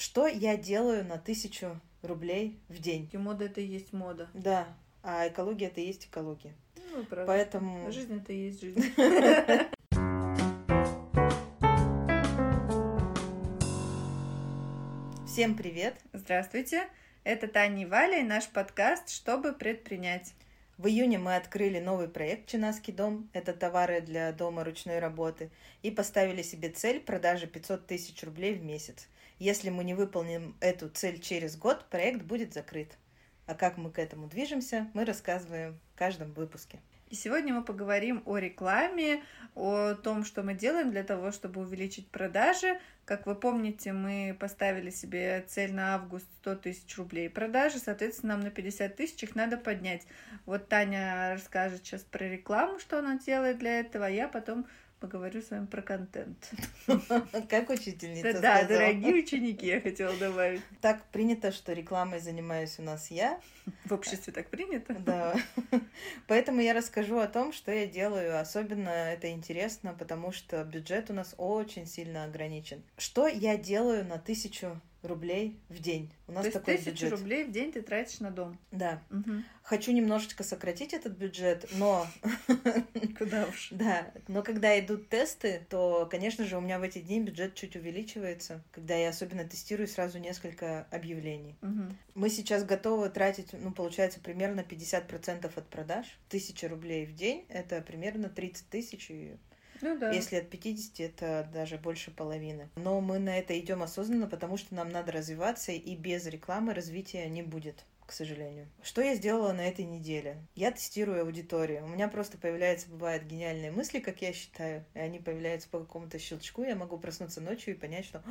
Что я делаю на тысячу рублей в день? И мода это и есть мода. Да, а экология это и есть экология. Ну, правда. Поэтому... Жизнь это и есть жизнь. Всем привет! Здравствуйте. Это Таня и Валя и наш подкаст «Чтобы предпринять». В июне мы открыли новый проект «Чинаский дом». Это товары для дома ручной работы. И поставили себе цель продажи 500 тысяч рублей в месяц. Если мы не выполним эту цель через год, проект будет закрыт. А как мы к этому движемся, мы рассказываем в каждом выпуске. И сегодня мы поговорим о рекламе, о том, что мы делаем для того, чтобы увеличить продажи. Как вы помните, мы поставили себе цель на август 100 тысяч рублей продажи, соответственно, нам на 50 тысяч их надо поднять. Вот Таня расскажет сейчас про рекламу, что она делает для этого, а я потом поговорю с вами про контент. Как учительница Да, дорогие ученики, я хотела добавить. Так принято, что рекламой занимаюсь у нас я. В обществе так принято? Да. Поэтому я расскажу о том, что я делаю. Особенно это интересно, потому что бюджет у нас очень сильно ограничен. Что я делаю на тысячу рублей в день? У нас То есть такой тысячу бюджет. рублей в день ты тратишь на дом. Да. Мгм. Хочу немножечко сократить этот бюджет, но Куда уж. да, но когда идут тесты, то, конечно же, у меня в эти дни бюджет чуть увеличивается, когда я особенно тестирую сразу несколько объявлений. Мгм. Мы сейчас готовы тратить, ну, получается, примерно 50% от продаж. Тысяча рублей в день — это примерно 30 тысяч, и Ну да. если от 50, это даже больше половины. Но мы на это идем осознанно, потому что нам надо развиваться, и без рекламы развития не будет к сожалению. Что я сделала на этой неделе? Я тестирую аудиторию. У меня просто появляются, бывают гениальные мысли, как я считаю, и они появляются по какому-то щелчку. Я могу проснуться ночью и понять, что «А,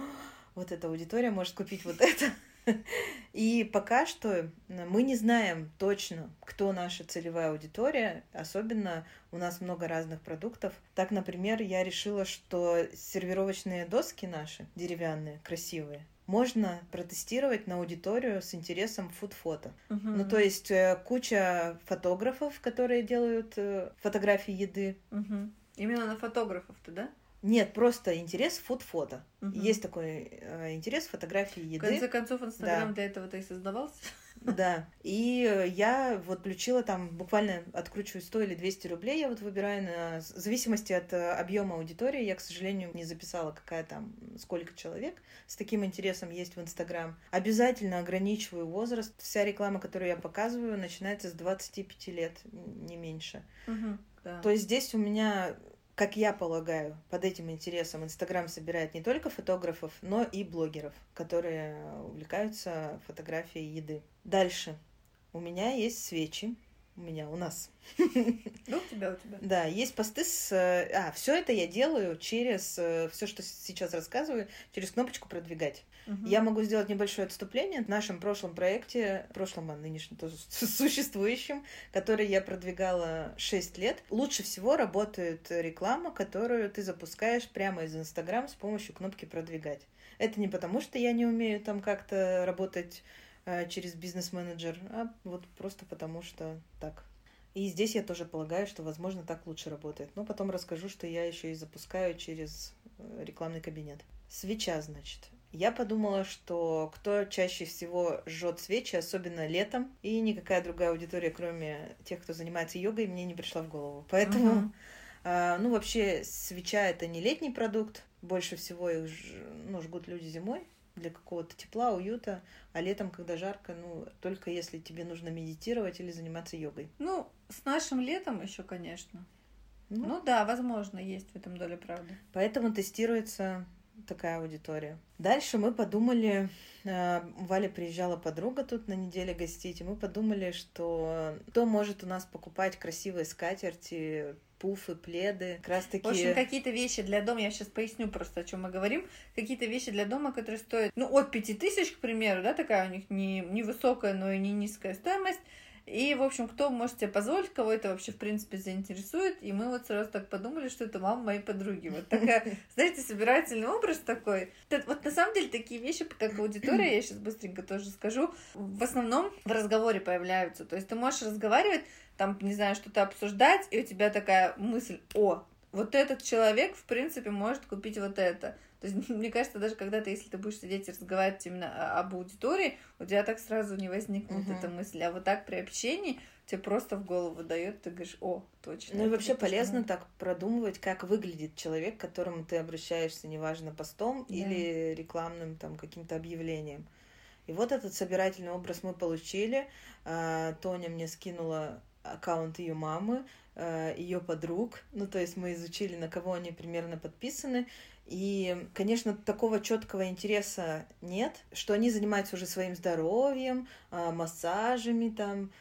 вот эта аудитория может купить вот это. И пока что мы не знаем точно, кто наша целевая аудитория, особенно у нас много разных продуктов. Так, например, я решила, что сервировочные доски наши, деревянные, красивые, можно протестировать на аудиторию с интересом фуд-фото. Мгм. Ну, то есть э, куча фотографов, которые делают э, фотографии еды. Мгм. Именно на фотографов-то, да? Нет, просто интерес фуд-фото. Мгм. Есть такой э, интерес фотографии В еды. конце концов, Инстаграм Да. для этого-то и создавался. Да. И я вот включила там, буквально откручиваю 100 или 200 рублей, я вот выбираю на... В зависимости от э, объема аудитории, я, к сожалению, не записала, какая там, сколько человек с таким интересом есть в Инстаграм. Обязательно ограничиваю возраст. Вся реклама, которую я показываю, начинается с 25 лет, не меньше. Мгм. Да. То есть здесь у меня, как я полагаю, под этим интересом Инстаграм собирает не только фотографов, но и блогеров, которые увлекаются фотографией еды. Дальше. У меня есть свечи. У меня, у нас. Ну, у тебя, у тебя. Да, есть посты с... э, А, все это я делаю через... Все, что сейчас рассказываю, через кнопочку «Продвигать». Мгм. Я могу сделать небольшое отступление в нашем прошлом проекте, прошлом, а нынешнем тоже существующем, который я продвигала 6 лет. Лучше всего работает реклама, которую ты запускаешь прямо из Инстаграм с помощью кнопки «Продвигать». Это не потому, что я не умею там как-то работать э, через бизнес-менеджер, а вот просто потому, что так. И здесь я тоже полагаю, что, возможно, так лучше работает. Но потом расскажу, что я еще и запускаю через э, рекламный кабинет. Свеча, значит. Я подумала, что кто чаще всего жжет свечи, особенно летом, и никакая другая аудитория, кроме тех, кто занимается йогой, мне не пришла в голову. Поэтому, Мгм. а, ну, вообще, свеча это не летний продукт. Больше всего их ж- ну, жгут люди зимой для какого-то тепла, уюта, а летом, когда жарко, ну, только если тебе нужно медитировать или заниматься йогой. Ну, с нашим летом еще, конечно. Ну, Ну да, возможно, есть в этом доля правды. Поэтому тестируется такая аудитория. Дальше мы подумали, э, у Вали приезжала подруга тут на неделе гостить, и мы подумали, что кто может у нас покупать красивые скатерти, пуфы, пледы, как раз В таки... общем, какие-то вещи для дома, я сейчас поясню просто, о чем мы говорим, какие-то вещи для дома, которые стоят, ну, от 5000, к примеру, да, такая у них не, не высокая, но и не низкая стоимость, И, в общем, кто может себе позволить, кого это вообще, в принципе, заинтересует. И мы вот сразу так подумали, что это мама моей подруги. Вот такая, знаете, собирательный образ такой. Вот на самом деле такие вещи, как аудитория, я сейчас быстренько тоже скажу, в основном в разговоре появляются. То есть ты можешь разговаривать, там, не знаю, что-то обсуждать, и у тебя такая мысль, о, вот этот человек, в принципе, может купить вот это. То есть, мне кажется, даже когда ты, если ты будешь сидеть и разговаривать именно об аудитории, у тебя так сразу не возникнет угу. эта мысль. А вот так при общении тебе просто в голову дает, ты говоришь, о, точно. Ну и вообще полезно так продумывать, как выглядит человек, к которому ты обращаешься, неважно, постом да. или рекламным там каким-то объявлением. И вот этот собирательный образ мы получили. А, Тоня мне скинула аккаунт ее мамы, ее подруг. Ну, то есть мы изучили, на кого они примерно подписаны. И, конечно, такого четкого интереса нет, что они занимаются уже своим здоровьем, а, массажами, там,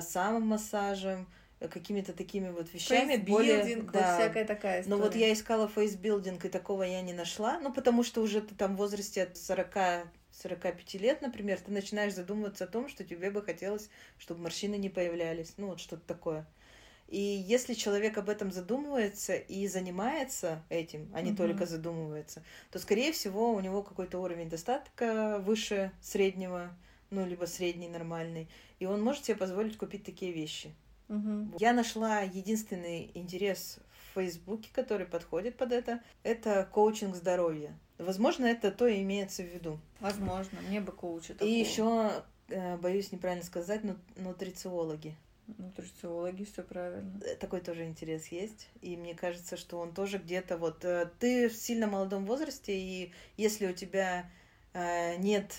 самомассажем, какими-то такими вот вещами. Более, да. всякая такая история. Но вот я искала фейсбилдинг, и такого я не нашла. Ну, потому что уже ты там в возрасте от 40 45 лет, например, ты начинаешь задумываться о том, что тебе бы хотелось, чтобы морщины не появлялись. Ну, вот что-то такое. И если человек об этом задумывается и занимается этим, а не угу. только задумывается, то, скорее всего, у него какой-то уровень достатка выше среднего, ну, либо средний, нормальный, и он может себе позволить купить такие вещи. Угу. Я нашла единственный интерес в Фейсбуке, который подходит под это. Это коучинг здоровья. Возможно, это то и имеется в виду. Возможно, мне бы такого. И еще, э, боюсь неправильно сказать, но нутрициологи. Нутрициологи, все правильно. Э, такой тоже интерес есть. И мне кажется, что он тоже где-то вот... Э, ты в сильно молодом возрасте, и если у тебя нет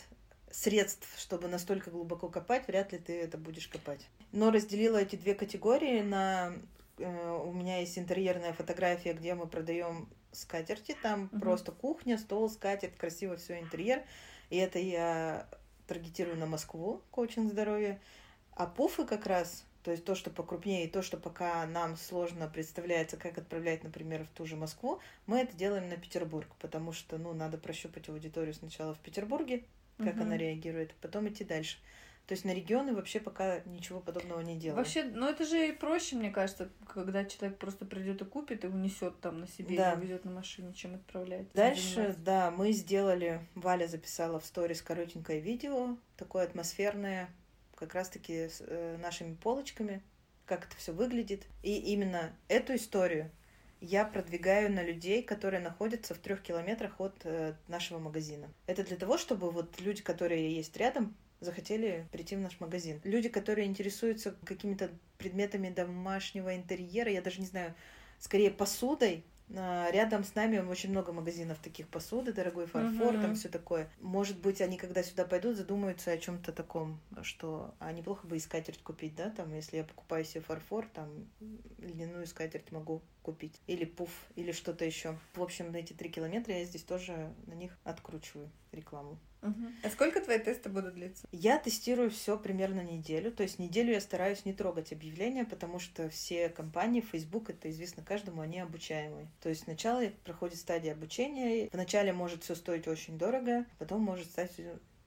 средств, чтобы настолько глубоко копать, вряд ли ты это будешь копать. Но разделила эти две категории на... У меня есть интерьерная фотография, где мы продаем скатерти, там угу. просто кухня, стол, скатерть, красиво все интерьер. И это я таргетирую на Москву, коучинг здоровья. А пуфы как раз, то есть то, что покрупнее, и то, что пока нам сложно представляется, как отправлять, например, в ту же Москву, мы это делаем на Петербург, потому что, ну, надо прощупать аудиторию сначала в Петербурге, как угу. она реагирует, потом идти дальше. То есть на регионы вообще пока ничего подобного не делаем. Вообще, ну это же и проще, мне кажется, когда человек просто придет и купит и унесет там на себе да. и везет на машине, чем отправлять. Дальше, да, мы сделали, Валя записала в сторис коротенькое видео, такое атмосферное, как раз-таки с э, нашими полочками, как это все выглядит. И именно эту историю я продвигаю на людей, которые находятся в трех километрах от э, нашего магазина. Это для того, чтобы вот люди, которые есть рядом, захотели прийти в наш магазин. Люди, которые интересуются какими-то предметами домашнего интерьера, я даже не знаю, скорее посудой, Рядом с нами очень много магазинов таких посуды, дорогой фарфор, uh-huh. там все такое. Может быть, они, когда сюда пойдут, задумаются о чем-то таком, что а неплохо бы и скатерть купить, да, там, если я покупаю себе фарфор, там льняную скатерть могу купить. Или пуф, или что-то еще. В общем, на эти три километра я здесь тоже на них откручиваю рекламу. Угу. А сколько твои тесты будут длиться? Я тестирую все примерно неделю. То есть неделю я стараюсь не трогать объявления, потому что все компании, Facebook, это известно каждому, они обучаемые. То есть сначала проходит стадия обучения. Вначале может все стоить очень дорого, потом может стать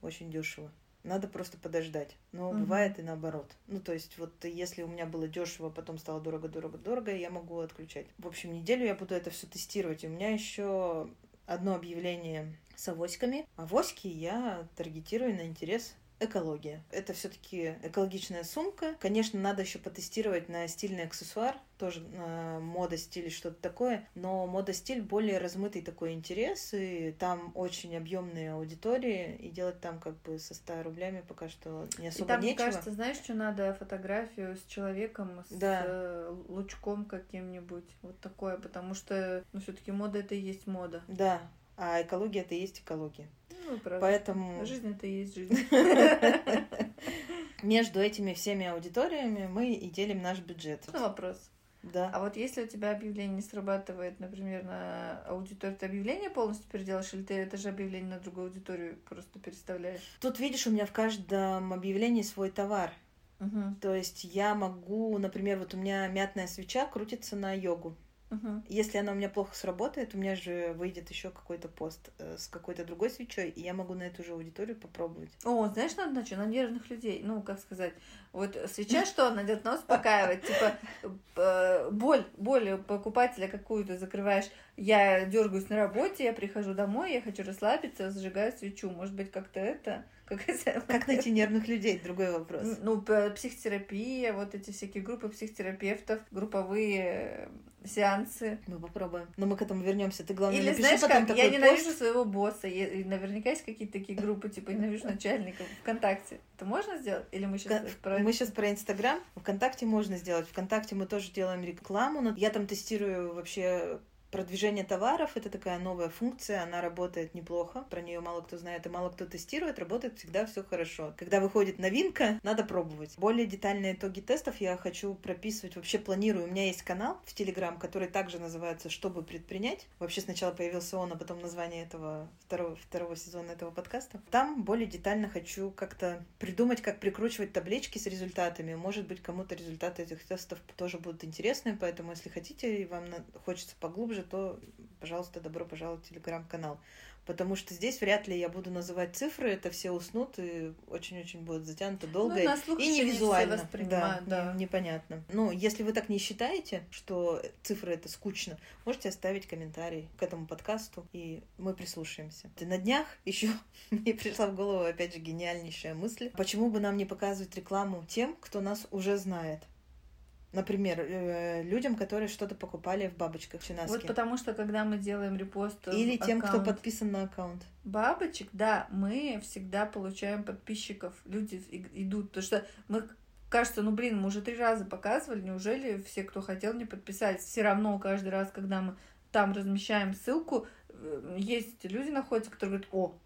очень дешево. Надо просто подождать. Но угу. бывает и наоборот. Ну, то есть, вот если у меня было дешево, потом стало дорого, дорого, дорого, я могу отключать. В общем, неделю я буду это все тестировать. У меня еще одно объявление с авоськами. Авоськи я таргетирую на интерес экология. Это все-таки экологичная сумка. Конечно, надо еще потестировать на стильный аксессуар, тоже на мода, стиль что-то такое. Но мода, стиль более размытый такой интерес, и там очень объемные аудитории, и делать там как бы со 100 рублями пока что не особо и там, нечего. мне кажется, знаешь, что надо фотографию с человеком, с да. Э, лучком каким-нибудь, вот такое, потому что, ну, все-таки мода это и есть мода. Да, а экология это и есть экология. Ну, правда. Поэтому... Жизнь это и есть жизнь. Между этими всеми аудиториями мы и делим наш бюджет. Ну, вопрос. Да. А вот если у тебя объявление не срабатывает, например, на аудиторию, ты объявление полностью переделаешь, или ты это же объявление на другую аудиторию просто переставляешь? Тут, видишь, у меня в каждом объявлении свой товар. Угу. То есть я могу, например, вот у меня мятная свеча крутится на йогу. Угу. Если она у меня плохо сработает, у меня же выйдет еще какой-то пост э, с какой-то другой свечой, и я могу на эту же аудиторию попробовать. О, знаешь, надо на что? На нервных людей. Ну, как сказать, вот свеча что она делает? Она успокаивает. Типа, э, боль, боль покупателя какую-то закрываешь. Я дергаюсь на работе, я прихожу домой, я хочу расслабиться, зажигаю свечу. Может быть, как-то это как, как найти нервных людей? Другой вопрос. Ну, психотерапия, вот эти всякие группы психотерапевтов, групповые сеансы. Мы попробуем. Но мы к этому вернемся. Ты главное Или напиши знаешь потом как, такой я ненавижу пост. своего босса. И наверняка есть какие-то такие группы, типа ненавижу начальника ВКонтакте. Это можно сделать? Или мы сейчас про... Мы сейчас про Инстаграм. ВКонтакте можно сделать. Вконтакте мы тоже делаем рекламу. Но я там тестирую вообще продвижение товаров. Это такая новая функция. Она работает неплохо. Про нее мало кто знает и мало кто тестирует. Работает всегда все хорошо. Когда выходит новинка, надо пробовать. Более детальные итоги тестов я хочу прописывать. Вообще планирую. У меня есть канал в Телеграм, который также называется «Чтобы предпринять». Вообще сначала появился он, а потом название этого второго, второго сезона этого подкаста. Там более детально хочу как-то придумать, как прикручивать таблички с результатами. Может быть, кому-то результаты этих тестов тоже будут интересны, поэтому если хотите и вам хочется поглубже, то, пожалуйста, добро пожаловать в телеграм-канал. Потому что здесь вряд ли я буду называть цифры, это все уснут и очень-очень будет затянуто долго Ну, на слух и не не визуально. воспринимают, да. не- непонятно. Ну, если вы так не считаете, что цифры это скучно, можете оставить комментарий к этому подкасту, и мы прислушаемся. На днях еще мне пришла в голову, опять же, гениальнейшая мысль. Почему бы нам не показывать рекламу тем, кто нас уже знает? Например, э, людям, которые что-то покупали в бабочках чинаске. Вот потому что, когда мы делаем репост Или тем, кто аккаунт подписан на аккаунт. бабочек, да, мы всегда получаем подписчиков. Люди идут. Потому что мы кажется, ну блин, мы уже три раза показывали, неужели все, кто хотел, не подписались? Все равно каждый раз, когда мы там размещаем ссылку, э, есть люди находятся, которые говорят, о,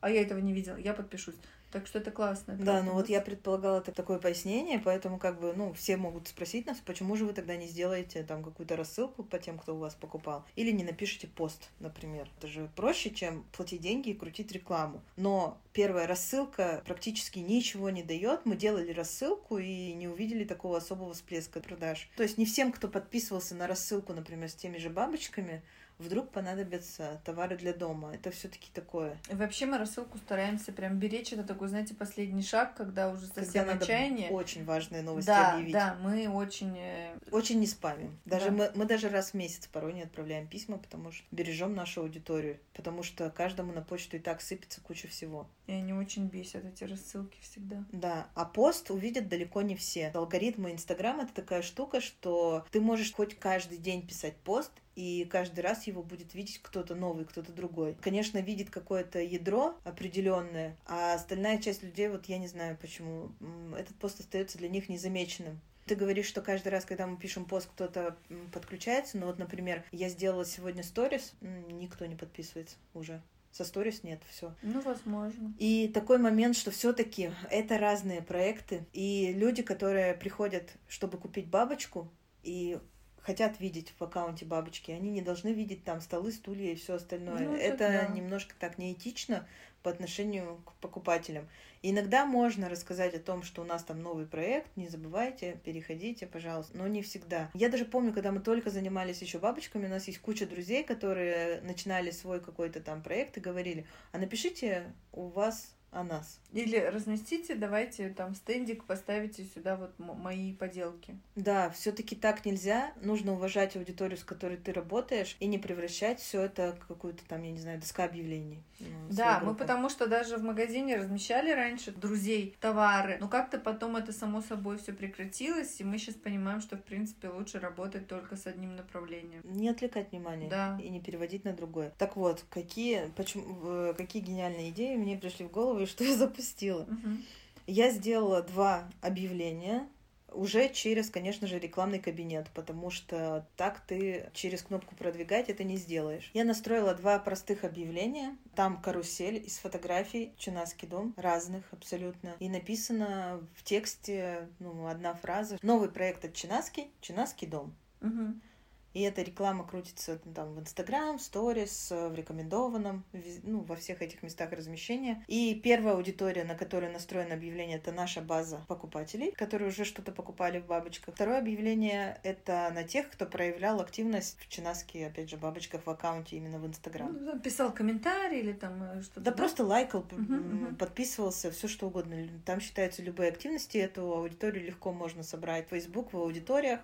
а я этого не видел, я подпишусь. Так что это классно. Да, правда. ну вот я предполагала так- такое пояснение, поэтому как бы, ну, все могут спросить нас, почему же вы тогда не сделаете там какую-то рассылку по тем, кто у вас покупал, или не напишите пост, например. Это же проще, чем платить деньги и крутить рекламу. Но первая рассылка практически ничего не дает. Мы делали рассылку и не увидели такого особого всплеска продаж. То есть не всем, кто подписывался на рассылку, например, с теми же бабочками, вдруг понадобятся товары для дома. Это все-таки такое. И вообще мы рассылку стараемся прям беречь. Это такой, знаете, последний шаг, когда уже Когда совсем надо отчаяние. очень важные новости Да, объявить. да, мы очень э, Очень не спамим. Даже Да. мы, мы даже раз в месяц порой не отправляем письма, потому что бережем нашу аудиторию. Потому что каждому на почту и так сыпется куча всего. И они очень бесят, эти рассылки всегда. Да, а пост увидят далеко не все. Алгоритмы Инстаграма это такая штука, что ты можешь хоть каждый день писать пост, и каждый раз его будет видеть кто-то новый, кто-то другой. Конечно, видит какое-то ядро определенное, а остальная часть людей, вот я не знаю почему, этот пост остается для них незамеченным. Ты говоришь, что каждый раз, когда мы пишем пост, кто-то подключается. Но вот, например, я сделала сегодня сторис, никто не подписывается уже. Со сторис нет, все. Ну, возможно. И такой момент, что все-таки это разные проекты, и люди, которые приходят, чтобы купить бабочку, и хотят видеть в аккаунте бабочки, они не должны видеть там столы, стулья и все остальное. Ну, это да. немножко так неэтично по отношению к покупателям. И иногда можно рассказать о том, что у нас там новый проект, не забывайте, переходите, пожалуйста, но не всегда. Я даже помню, когда мы только занимались еще бабочками, у нас есть куча друзей, которые начинали свой какой-то там проект и говорили, а напишите у вас о нас. Или разместите, давайте там стендик поставите сюда вот мои поделки. Да, все-таки так нельзя. Нужно уважать аудиторию, с которой ты работаешь, и не превращать все это в какую-то там, я не знаю, доска объявлений. ну, Да, мы потому что даже в магазине размещали раньше друзей, товары, но как-то потом это само собой все прекратилось, и мы сейчас понимаем, что в принципе лучше работать только с одним направлением. Не отвлекать внимание Да. и не переводить на другое. Так вот, какие, почему, э, какие гениальные идеи мне пришли в голову и что я запустила? Мгм. Я сделала два объявления уже через, конечно же, рекламный кабинет, потому что так ты через кнопку продвигать это не сделаешь. Я настроила два простых объявления. Там карусель из фотографий, Чинаский дом, разных абсолютно. И написано в тексте, ну, одна фраза. Новый проект от Чинаски, Чинаский дом. Мгм. И эта реклама крутится ну, там в Инстаграм, в сторис, э, в рекомендованном, ну, во всех этих местах размещения. И первая аудитория, на которую настроено объявление, это наша база покупателей, которые уже что-то покупали в бабочках. Второе объявление — это на тех, кто проявлял активность в чинаске, опять же, бабочках в аккаунте именно в Инстаграм. Ну, писал комментарий или там э, что-то. Да просто лайкал, мгм. подписывался, все что угодно. Там считаются любые активности, эту аудиторию легко можно собрать в Facebook, в аудиториях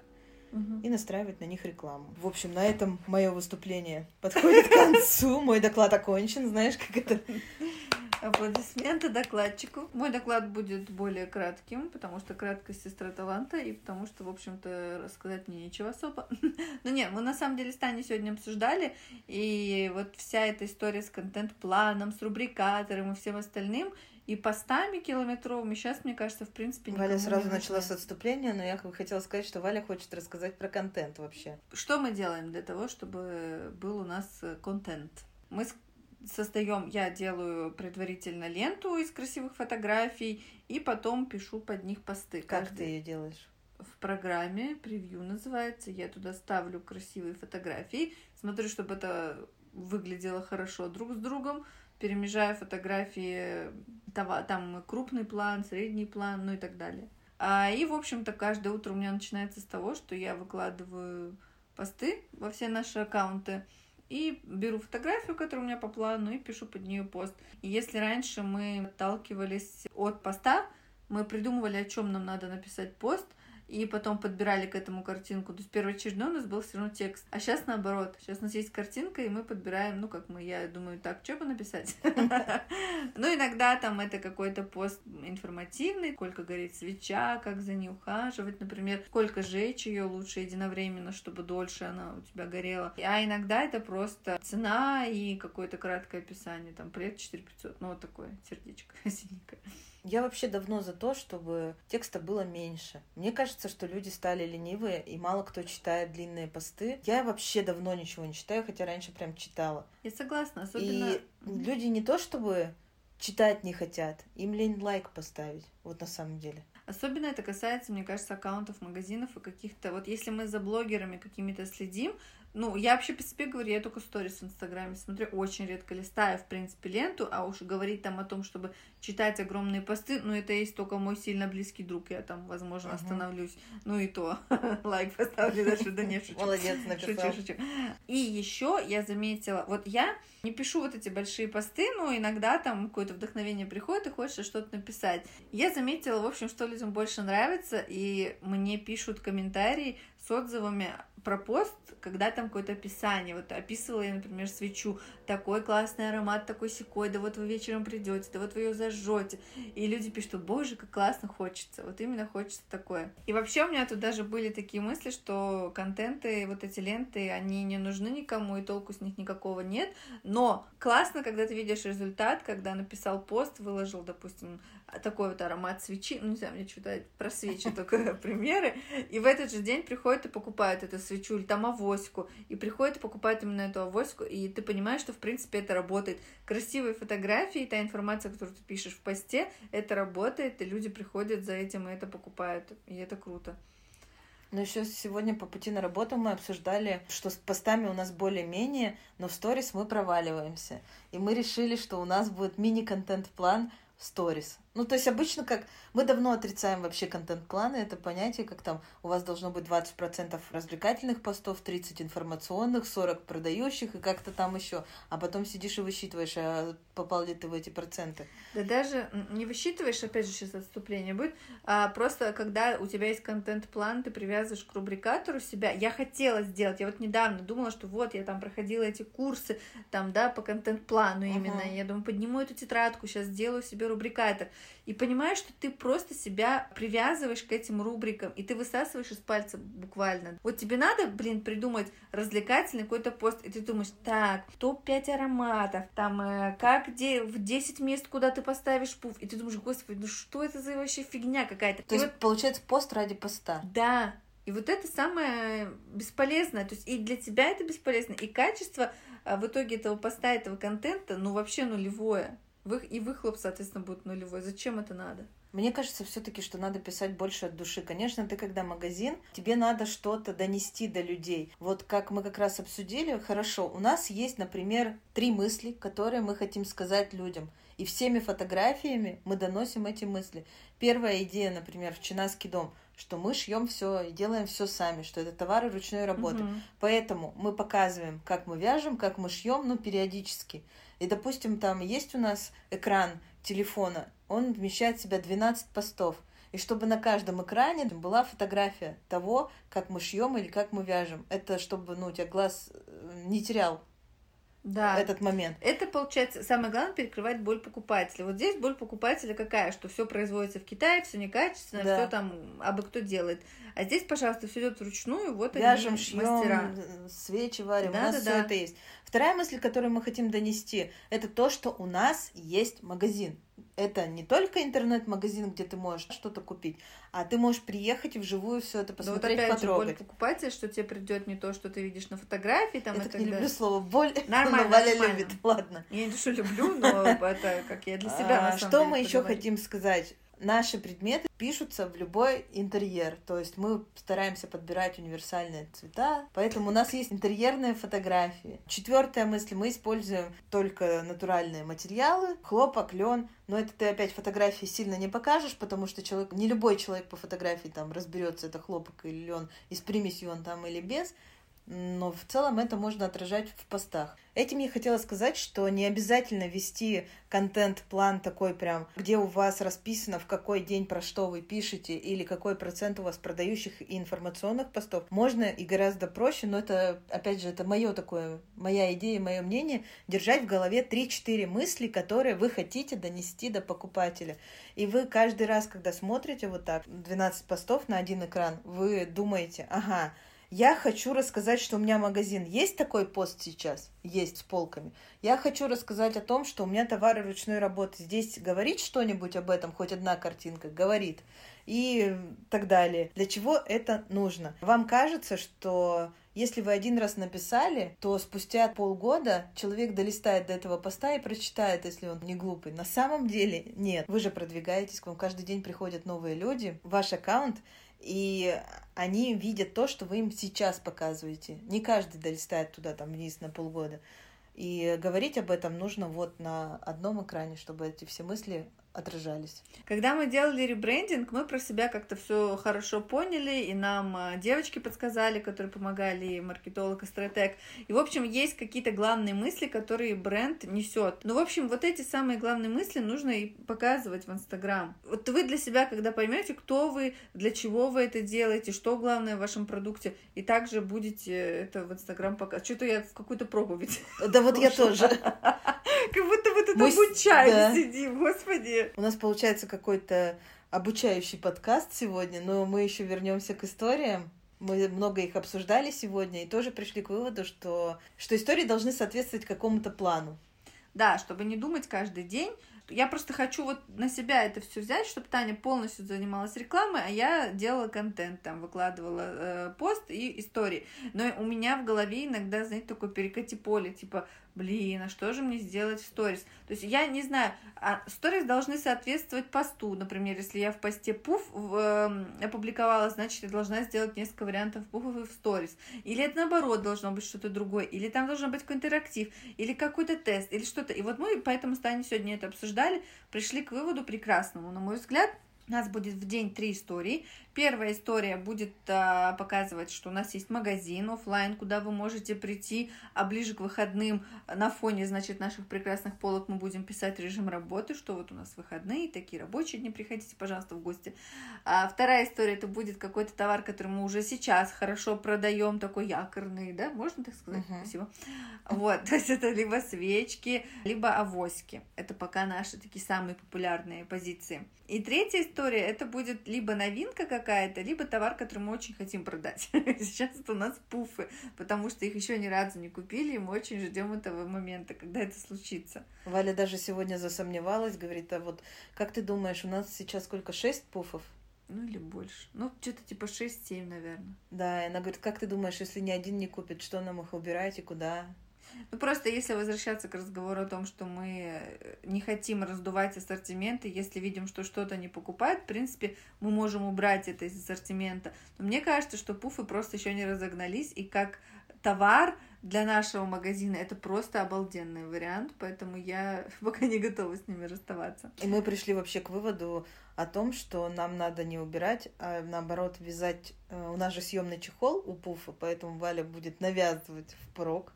И настраивать на них рекламу. В общем, на этом мое выступление подходит к концу. Мой доклад окончен, знаешь, как это. Аплодисменты докладчику. Мой доклад будет более кратким, потому что краткость сестра таланта, и потому что, в общем-то, рассказать мне нечего особо. Но нет, мы на самом деле с Таней сегодня обсуждали, и вот вся эта история с контент-планом, с рубрикатором и всем остальным, и постами километровыми сейчас, мне кажется, в принципе, Валя сразу начала с отступления, но я хотела сказать, что Валя хочет рассказать про контент вообще. Что мы делаем для того, чтобы был у нас э, контент? Мы создаем, я делаю предварительно ленту из красивых фотографий и потом пишу под них посты. Как Каждый... ты ее делаешь? В программе превью называется. Я туда ставлю красивые фотографии, смотрю, чтобы это выглядело хорошо друг с другом, перемежаю фотографии, там крупный план, средний план, ну и так далее. А, и, в общем-то, каждое утро у меня начинается с того, что я выкладываю посты во все наши аккаунты, и беру фотографию, которая у меня по плану, и пишу под нее пост. И если раньше мы отталкивались от поста, мы придумывали, о чем нам надо написать пост, и потом подбирали к этому картинку. То есть первоочередной у нас был все равно текст. А сейчас наоборот. Сейчас у нас есть картинка, и мы подбираем, ну, как мы, я думаю, так, что бы написать? Ну, иногда там это какой-то пост информативный, сколько горит свеча, как за ней ухаживать, например, сколько жечь ее лучше единовременно, чтобы дольше она у тебя горела. А иногда это просто цена и какое-то краткое описание, там, привет 4500, ну, вот такое сердечко синенькое. Я вообще давно за то, чтобы текста было меньше. Мне кажется, что люди стали ленивые, и мало кто читает длинные посты. Я вообще давно ничего не читаю, хотя раньше прям читала. Я согласна, особенно... И люди не то чтобы читать не хотят, им лень лайк поставить, вот на самом деле. Особенно это касается, мне кажется, аккаунтов магазинов и каких-то... Вот если мы за блогерами какими-то следим, ну, я вообще по себе говорю, я только сторис в Инстаграме смотрю, очень редко листаю, в принципе, ленту, а уж говорить там о том, чтобы читать огромные посты, ну, это есть только мой сильно близкий друг, я там, возможно, uh-huh. остановлюсь, ну и то, лайк поставлю дальше, да не, шучу. Молодец, написал. Шучу, шучу. И еще я заметила, вот я не пишу вот эти большие посты, но иногда там какое-то вдохновение приходит и хочется что-то написать. Я заметила, в общем, что людям больше нравится, и мне пишут комментарии с отзывами про пост, когда там какое-то описание, вот описывала я, например, свечу, такой классный аромат, такой секой, да вот вы вечером придете, да вот вы ее зажжете, и люди пишут, боже, как классно хочется, вот именно хочется такое. И вообще у меня тут даже были такие мысли, что контенты, вот эти ленты, они не нужны никому, и толку с них никакого нет, но классно, когда ты видишь результат, когда написал пост, выложил, допустим, такой вот аромат свечи, ну, не знаю, мне что-то про свечи только примеры, и в этот же день приходят и покупают эту свечу или там авоську, и приходят и покупают именно эту авоську, и ты понимаешь, что, в принципе, это работает. Красивые фотографии, та информация, которую ты пишешь в посте, это работает, и люди приходят за этим и это покупают, и это круто. Но еще сегодня по пути на работу мы обсуждали, что с постами у нас более-менее, но в сторис мы проваливаемся. И мы решили, что у нас будет мини-контент-план сторис. Ну, то есть обычно как... Мы давно отрицаем вообще контент-планы, это понятие, как там у вас должно быть 20% развлекательных постов, 30 информационных, 40 продающих и как-то там еще. А потом сидишь и высчитываешь, а попал ли ты в эти проценты. Да даже не высчитываешь, опять же, сейчас отступление будет, а просто когда у тебя есть контент-план, ты привязываешь к рубрикатору себя. Я хотела сделать, я вот недавно думала, что вот я там проходила эти курсы, там, да, по контент-плану именно. Uh-huh. Я думаю, подниму эту тетрадку, сейчас сделаю себе рубрикатор и понимаешь, что ты просто себя привязываешь к этим рубрикам, и ты высасываешь из пальца буквально. Вот тебе надо, блин, придумать развлекательный какой-то пост, и ты думаешь, так, топ-5 ароматов, там, э, как где, в 10 мест, куда ты поставишь пуф, и ты думаешь, господи, ну что это за вообще фигня какая-то. То и есть, вот... получается, пост ради поста. Да, и вот это самое бесполезное. То есть и для тебя это бесполезно, и качество а, в итоге этого поста, этого контента, ну вообще нулевое. И выхлоп, соответственно, будет нулевой. Зачем это надо? Мне кажется все-таки, что надо писать больше от души. Конечно, ты когда магазин, тебе надо что-то донести до людей. Вот как мы как раз обсудили, хорошо, у нас есть, например, три мысли, которые мы хотим сказать людям. И всеми фотографиями мы доносим эти мысли. Первая идея, например, в Чинаский дом, что мы шьем все и делаем все сами, что это товары ручной работы. Угу. Поэтому мы показываем, как мы вяжем, как мы шьем, ну, периодически. И, допустим, там есть у нас экран телефона, он вмещает в себя 12 постов. И чтобы на каждом экране была фотография того, как мы шьем или как мы вяжем. Это чтобы ну, у тебя глаз э, не терял да. этот момент. Это, получается, самое главное перекрывать боль покупателя. Вот здесь боль покупателя какая, что все производится в Китае, все некачественно, Да. все там абы кто делает. А здесь, пожалуйста, все идет вручную, вот Вяжем, они шьем, мастера. свечи варим, Да, у нас да, все да. это есть. Вторая мысль, которую мы хотим донести, это то, что у нас есть магазин. Это не только интернет-магазин, где ты можешь что-то купить, а ты можешь приехать и вживую все это Да вот посмотреть, опять же, боль потрогать. покупателя, что тебе придет не то, что ты видишь на фотографии, там, Я и так не люблю слово боль, Нормально, но Валя нормально. любит. Ладно. Я не то, что люблю, но это как я для себя, на А, самом Что деле, мы еще хотим сказать? Наши предметы пишутся в любой интерьер, то есть мы стараемся подбирать универсальные цвета, поэтому у нас есть интерьерные фотографии. Четвертая мысль, мы используем только натуральные материалы, хлопок, лен, но это ты опять фотографии сильно не покажешь, потому что человек, не любой человек по фотографии там разберется, это хлопок или лен, и с примесью он там или без, но в целом это можно отражать в постах. Этим я хотела сказать, что не обязательно вести контент-план такой прям, где у вас расписано, в какой день про что вы пишете, или какой процент у вас продающих и информационных постов. Можно и гораздо проще, но это, опять же, это мое такое, моя идея, мое мнение, держать в голове 3-4 мысли, которые вы хотите донести до покупателя. И вы каждый раз, когда смотрите вот так, 12 постов на один экран, вы думаете, ага, я хочу рассказать, что у меня магазин. Есть такой пост сейчас? Есть с полками. Я хочу рассказать о том, что у меня товары ручной работы. Здесь говорит что-нибудь об этом, хоть одна картинка? Говорит. И так далее. Для чего это нужно? Вам кажется, что если вы один раз написали, то спустя полгода человек долистает до этого поста и прочитает, если он не глупый. На самом деле нет. Вы же продвигаетесь, к вам каждый день приходят новые люди, ваш аккаунт, и они видят то, что вы им сейчас показываете. Не каждый долистает туда там вниз на полгода. И говорить об этом нужно вот на одном экране, чтобы эти все мысли отражались. Когда мы делали ребрендинг, мы про себя как-то все хорошо поняли, и нам э, девочки подсказали, которые помогали, и маркетолог, и стратег. И, в общем, есть какие-то главные мысли, которые бренд несет. Ну, в общем, вот эти самые главные мысли нужно и показывать в Инстаграм. Вот вы для себя, когда поймете, кто вы, для чего вы это делаете, что главное в вашем продукте, и также будете это в Инстаграм показывать. Что-то я в какую-то проповедь. Да вот я тоже. Как будто Мы с- обучаем сидим, господи. У нас получается какой-то обучающий подкаст сегодня, но мы еще вернемся к историям. Мы много их обсуждали сегодня и тоже пришли к выводу, что, что истории должны соответствовать какому-то плану. Да, чтобы не думать каждый день. Я просто хочу вот на себя это все взять, чтобы Таня полностью занималась рекламой, а я делала контент, там выкладывала э, пост и истории. Но у меня в голове иногда, знаете, такое перекати поле, типа, блин, а что же мне сделать в сторис? То есть я не знаю, а сторис должны соответствовать посту. Например, если я в посте пуф эм, опубликовала, значит, я должна сделать несколько вариантов пуфов и в сторис. Или это наоборот должно быть что-то другое, или там должен быть какой-то интерактив, или какой-то тест, или что-то. И вот мы поэтому с Таней сегодня это обсуждали, пришли к выводу прекрасному, на мой взгляд. У нас будет в день три истории. Первая история будет а, показывать, что у нас есть магазин оффлайн, куда вы можете прийти, а ближе к выходным на фоне, значит, наших прекрасных полок мы будем писать режим работы, что вот у нас выходные, такие рабочие дни, приходите, пожалуйста, в гости. А вторая история, это будет какой-то товар, который мы уже сейчас хорошо продаем, такой якорный, да, можно так сказать? Мгм. Спасибо. Вот, то есть это либо свечки, либо авоськи. Это пока наши такие самые популярные позиции. И третья история, это будет либо новинка какая-то, либо товар, который мы очень хотим продать. Сейчас это у нас пуфы, потому что их еще ни разу не купили, и мы очень ждем этого момента, когда это случится. Валя даже сегодня засомневалась, говорит, а вот как ты думаешь, у нас сейчас сколько, шесть пуфов? Ну или больше. Ну, что-то типа 6-7, наверное. Да, и она говорит, как ты думаешь, если ни один не купит, что нам их убирать и куда? Ну, просто если возвращаться к разговору о том, что мы э, не хотим раздувать ассортименты, если видим, что что-то не покупают, в принципе, мы можем убрать это из ассортимента. Но мне кажется, что пуфы просто еще не разогнались, и как товар для нашего магазина это просто обалденный вариант, поэтому я пока не готова с ними расставаться. И мы пришли вообще к выводу о том, что нам надо не убирать, а наоборот вязать. Э, У нас же съемный чехол у пуфа, поэтому Валя будет навязывать впрок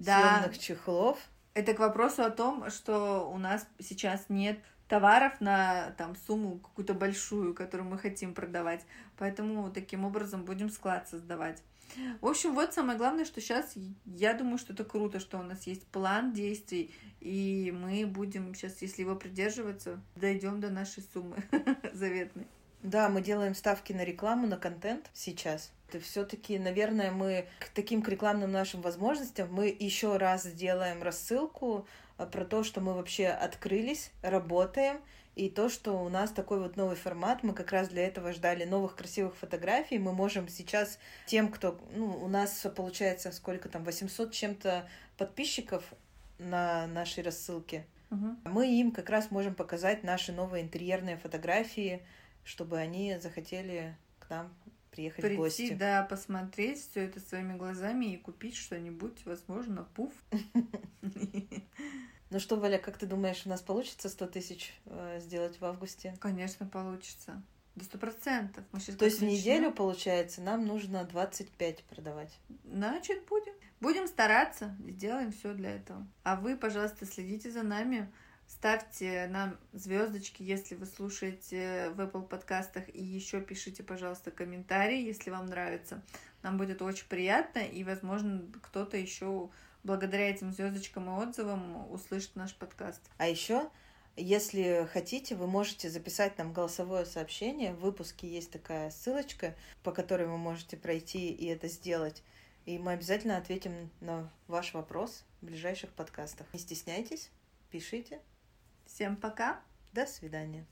Да, съемных чехлов. это к вопросу о том, что у нас сейчас нет товаров на там сумму какую-то большую, которую мы хотим продавать. Поэтому таким образом будем склад создавать. В общем, вот самое главное, что сейчас я думаю, что это круто, что у нас есть план действий, и мы будем сейчас, если его придерживаться, дойдем до нашей суммы заветной. Да, мы делаем ставки на рекламу, на контент сейчас. И все-таки, наверное, мы к таким к рекламным нашим возможностям мы еще раз сделаем рассылку а, про то, что мы вообще открылись, работаем, и то, что у нас такой вот новый формат, мы как раз для этого ждали новых красивых фотографий, мы можем сейчас тем, кто, ну, у нас получается сколько там, 800 чем-то подписчиков на нашей рассылке, Угу. мы им как раз можем показать наши новые интерьерные фотографии, чтобы они захотели к нам приехать в гости. Прийти, да, посмотреть все это своими глазами и купить что-нибудь, возможно, пуф. Ну что, Валя, как ты думаешь, у нас получится 100 тысяч э, сделать в августе? Конечно, получится. До сто процентов. То есть в неделю, получается, нам нужно 25 продавать. Значит, будем. Будем стараться, сделаем все для этого. А вы, пожалуйста, следите за нами, ставьте нам звездочки, если вы слушаете в Apple подкастах, и еще пишите, пожалуйста, комментарии, если вам нравится. Нам будет очень приятно, и, возможно, кто-то еще благодаря этим звездочкам и отзывам услышит наш подкаст. А еще, если хотите, вы можете записать нам голосовое сообщение. В выпуске есть такая ссылочка, по которой вы можете пройти и это сделать. И мы обязательно ответим на ваш вопрос в ближайших подкастах. Не стесняйтесь, пишите. Всем пока, до свидания.